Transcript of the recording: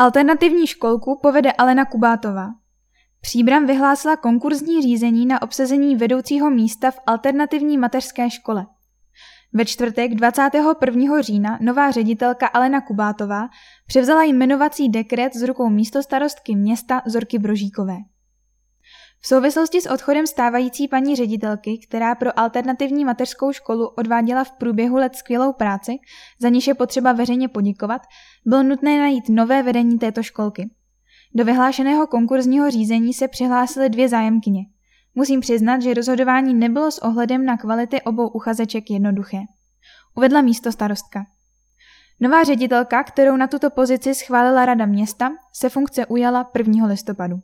Alternativní školku povede Alena Kubátová. Příbram vyhlásila konkurzní řízení na obsazení vedoucího místa v alternativní mateřské škole. Ve čtvrtek 21. října nová ředitelka Alena Kubátová převzala jmenovací dekret z rukou místostarostky města Zorky Brožíkové. V souvislosti s odchodem stávající paní ředitelky, která pro alternativní mateřskou školu odváděla v průběhu let skvělou práci, za níž je potřeba veřejně poděkovat, bylo nutné najít nové vedení této školky. Do vyhlášeného konkurzního řízení se přihlásily dvě zájemkyně. Musím přiznat, že rozhodování nebylo s ohledem na kvality obou uchazeček jednoduché. Uvedla místo starostka. Nová ředitelka, kterou na tuto pozici schválila rada města, se funkce ujala 1. listopadu.